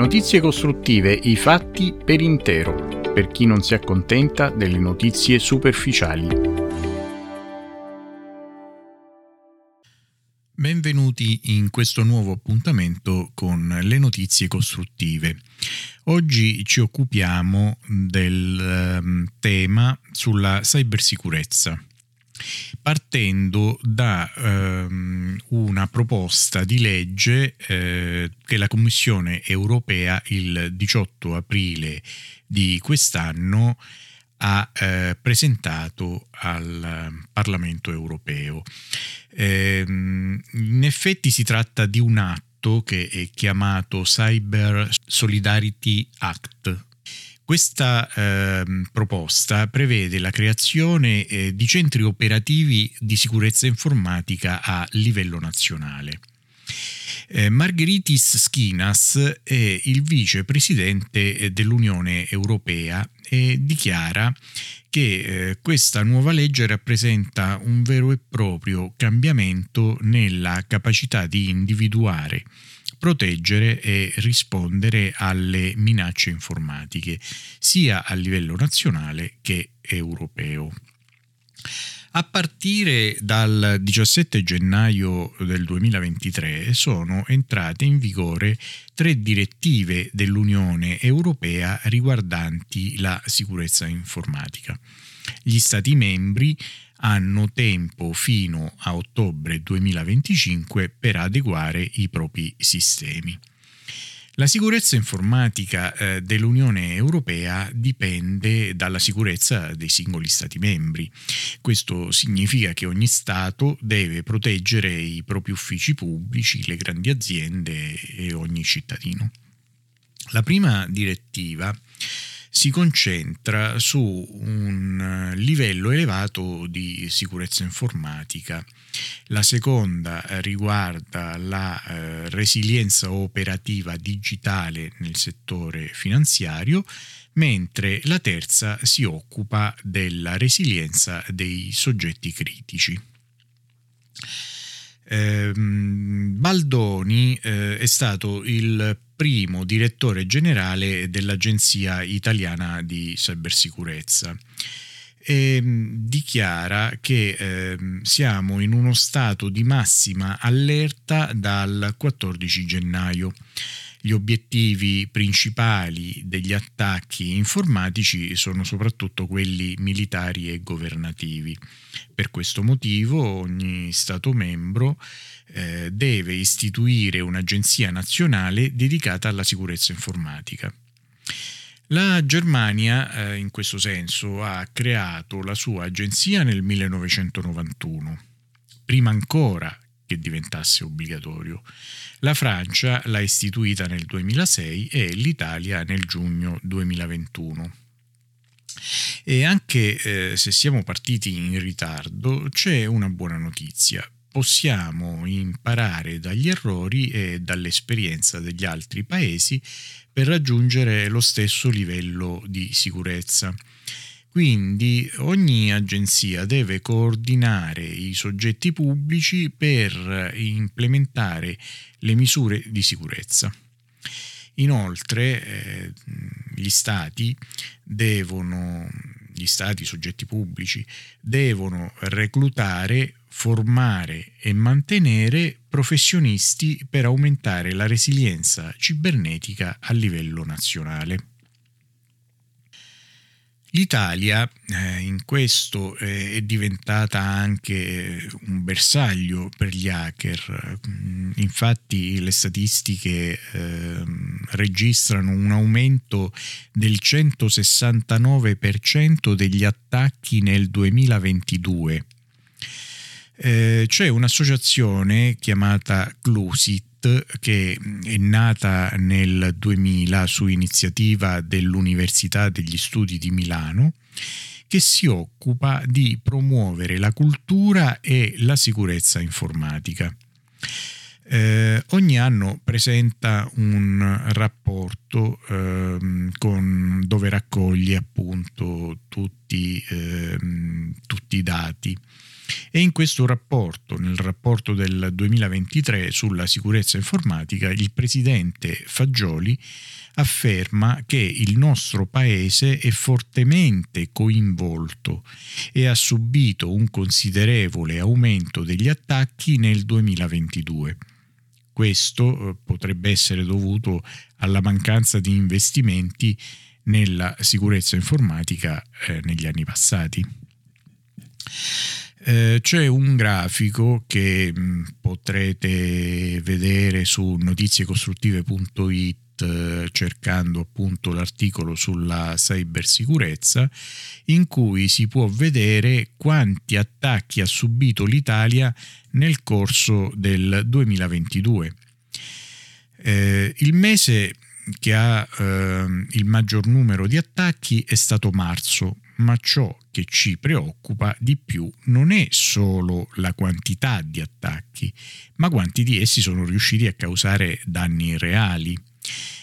Notizie costruttive, i fatti per intero, per chi non si accontenta delle notizie superficiali. Benvenuti in questo nuovo appuntamento con le notizie costruttive. Oggi ci occupiamo del um, tema sulla cybersicurezza partendo da ehm, una proposta di legge eh, che la Commissione europea il 18 aprile di quest'anno ha eh, presentato al Parlamento europeo. Eh, in effetti si tratta di un atto che è chiamato Cyber Solidarity Act questa eh, proposta prevede la creazione eh, di centri operativi di sicurezza informatica a livello nazionale. Eh, Margeritis Schinas è il vicepresidente eh, dell'Unione Europea e dichiara che eh, questa nuova legge rappresenta un vero e proprio cambiamento nella capacità di individuare proteggere e rispondere alle minacce informatiche, sia a livello nazionale che europeo. A partire dal 17 gennaio del 2023 sono entrate in vigore tre direttive dell'Unione Europea riguardanti la sicurezza informatica. Gli Stati membri hanno tempo fino a ottobre 2025 per adeguare i propri sistemi. La sicurezza informatica eh, dell'Unione Europea dipende dalla sicurezza dei singoli Stati membri. Questo significa che ogni Stato deve proteggere i propri uffici pubblici, le grandi aziende e ogni cittadino. La prima direttiva si concentra su un livello elevato di sicurezza informatica. La seconda riguarda la eh, resilienza operativa digitale nel settore finanziario, mentre la terza si occupa della resilienza dei soggetti critici. Eh, Baldoni eh, è stato il primo direttore generale dell'Agenzia Italiana di Cybersicurezza e mm, dichiara che eh, siamo in uno stato di massima allerta dal 14 gennaio. Gli obiettivi principali degli attacchi informatici sono soprattutto quelli militari e governativi. Per questo motivo ogni Stato membro eh, deve istituire un'agenzia nazionale dedicata alla sicurezza informatica. La Germania, eh, in questo senso, ha creato la sua agenzia nel 1991, prima ancora che diventasse obbligatorio. La Francia l'ha istituita nel 2006 e l'Italia nel giugno 2021. E anche eh, se siamo partiti in ritardo, c'è una buona notizia. Possiamo imparare dagli errori e dall'esperienza degli altri paesi per raggiungere lo stesso livello di sicurezza. Quindi ogni agenzia deve coordinare i soggetti pubblici per implementare le misure di sicurezza. Inoltre eh, gli stati devono, gli stati, soggetti pubblici, devono reclutare, formare e mantenere professionisti per aumentare la resilienza cibernetica a livello nazionale. L'Italia eh, in questo eh, è diventata anche un bersaglio per gli hacker, mm, infatti le statistiche eh, registrano un aumento del 169% degli attacchi nel 2022. Eh, c'è un'associazione chiamata Clusit che è nata nel 2000 su iniziativa dell'Università degli Studi di Milano che si occupa di promuovere la cultura e la sicurezza informatica. Eh, ogni anno presenta un rapporto eh, con, dove raccoglie appunto tutti, eh, tutti i dati E in questo rapporto, nel rapporto del 2023 sulla sicurezza informatica, il presidente Fagioli afferma che il nostro paese è fortemente coinvolto e ha subito un considerevole aumento degli attacchi nel 2022. Questo eh, potrebbe essere dovuto alla mancanza di investimenti nella sicurezza informatica eh, negli anni passati. Eh, c'è un grafico che mh, mm, potrete vedere su notiziecostruttive.it eh, cercando appunto l'articolo sulla cybersicurezza in cui si può vedere quanti attacchi ha subito l'Italia nel corso del 2022. Eh, il mese che ha eh, il maggior numero di attacchi è stato marzo, ma ciò che ci preoccupa di più non è solo la quantità di attacchi, ma quanti di essi sono riusciti a causare danni reali.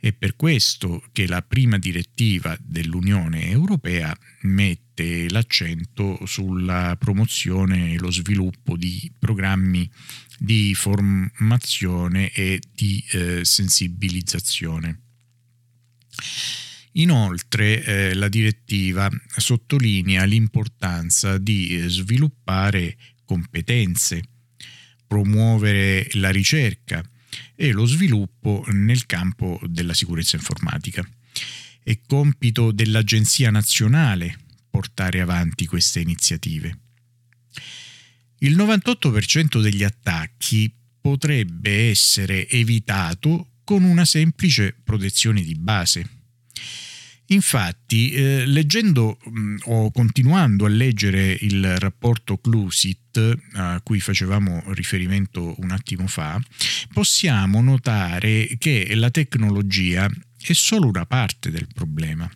È per questo che la prima direttiva dell'Unione Europea mette l'accento sulla promozione e lo sviluppo di programmi di formazione e di eh, sensibilizzazione. Inoltre eh, la direttiva sottolinea l'importanza di eh, sviluppare competenze, promuovere la ricerca e lo sviluppo nel campo della sicurezza informatica. È compito dell'Agenzia nazionale portare avanti queste iniziative. Il 98% degli attacchi potrebbe essere evitato con una semplice protezione di base. Infatti, eh, leggendo mh, mm, o continuando a leggere il rapporto Clusit a cui facevamo riferimento un attimo fa, possiamo notare che la tecnologia è solo una parte del problema.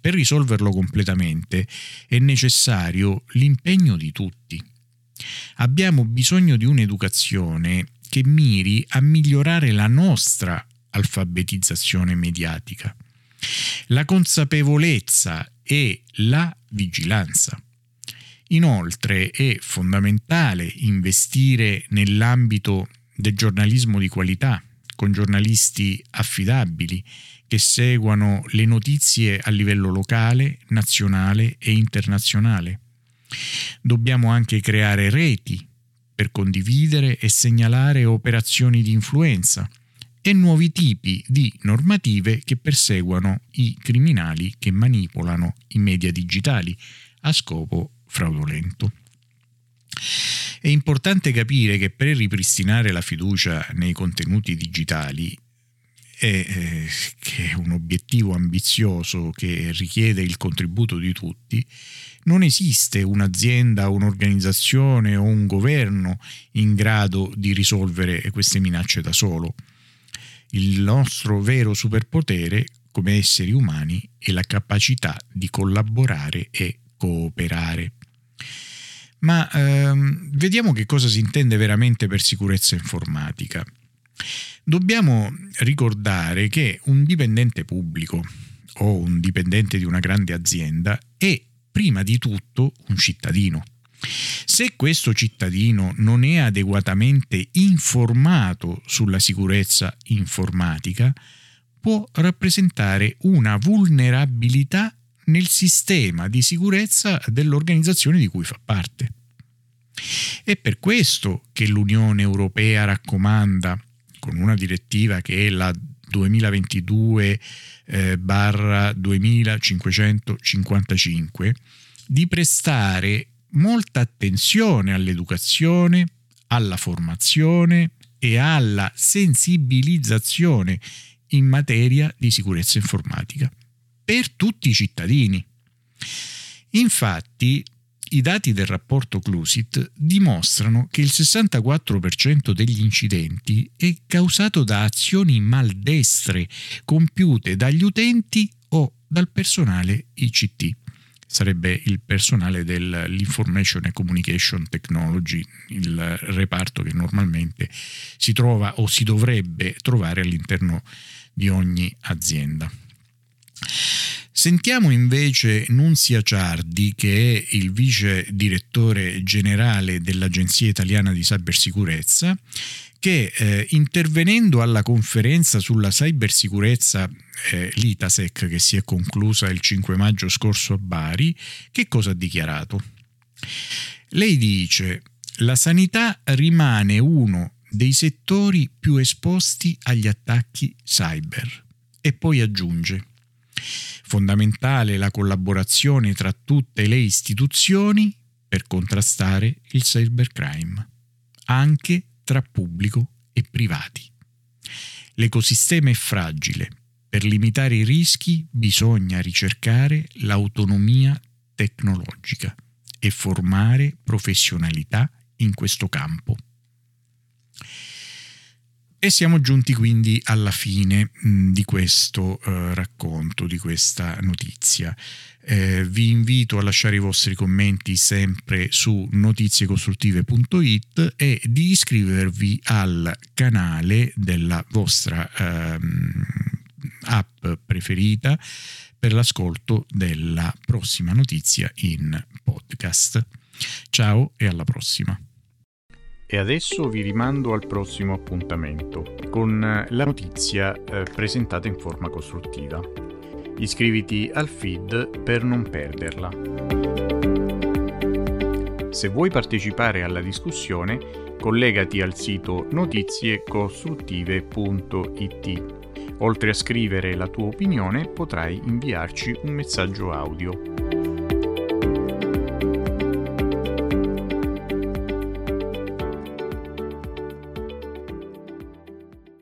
Per risolverlo completamente è necessario l'impegno di tutti. Abbiamo bisogno di un'educazione che miri a migliorare la nostra alfabetizzazione mediatica la consapevolezza e la vigilanza. Inoltre è fondamentale investire nell'ambito del giornalismo di qualità, con giornalisti affidabili che seguano le notizie a livello locale, nazionale e internazionale. Dobbiamo anche creare reti per condividere e segnalare operazioni di influenza e nuovi tipi di normative che perseguano i criminali che manipolano i media digitali a scopo fraudolento. È importante capire che per ripristinare la fiducia nei contenuti digitali è, eh, che è un obiettivo ambizioso che richiede il contributo di tutti, non esiste un'azienda, un'organizzazione o un governo in grado di risolvere queste minacce da solo il nostro vero superpotere come esseri umani è la capacità di collaborare e cooperare. Ma ehm, vediamo che cosa si intende veramente per sicurezza informatica. Dobbiamo ricordare che un dipendente pubblico o un dipendente di una grande azienda è prima di tutto un cittadino se questo cittadino non è adeguatamente informato sulla sicurezza informatica, può rappresentare una vulnerabilità nel sistema di sicurezza dell'organizzazione di cui fa parte. È per questo che l'Unione Europea raccomanda, con una direttiva che è la 2022 eh, 2555, di prestare molta attenzione all'educazione, alla formazione e alla sensibilizzazione in materia di sicurezza informatica per tutti i cittadini. Infatti, i dati del rapporto Clusit dimostrano che il 64% degli incidenti è causato da azioni maldestre compiute dagli utenti o dal personale ICT sarebbe il personale dell'Information and Communication Technology, il reparto che normalmente si trova o si dovrebbe trovare all'interno di ogni azienda. Sentiamo invece Nunzia Ciardi, che è il vice direttore generale dell'Agenzia Italiana di Cybersicurezza, che eh, intervenendo alla conferenza sulla cybersicurezza eh, l'ITASEC che si è conclusa il 5 maggio scorso a Bari, che cosa ha dichiarato? Lei dice la sanità rimane uno dei settori più esposti agli attacchi cyber e poi aggiunge fondamentale la collaborazione tra tutte le istituzioni per contrastare il cybercrime, anche tra pubblico e privati. L'ecosistema è fragile. Per limitare i rischi bisogna ricercare l'autonomia tecnologica e formare professionalità in questo campo. E siamo giunti quindi alla fine mh, di questo eh, racconto, di questa notizia. Eh, vi invito a lasciare i vostri commenti sempre su notiziecostruttive.it e di iscrivervi al canale della vostra ehm, app preferita per l'ascolto della prossima notizia in podcast. Ciao e alla prossima. E adesso vi rimando al prossimo appuntamento con la notizia eh, presentata in forma costruttiva. Iscriviti al feed per non perderla. Se vuoi partecipare alla discussione, collegati al sito notiziecostruttive.it. Oltre a scrivere la tua opinione, potrai inviarci un messaggio audio.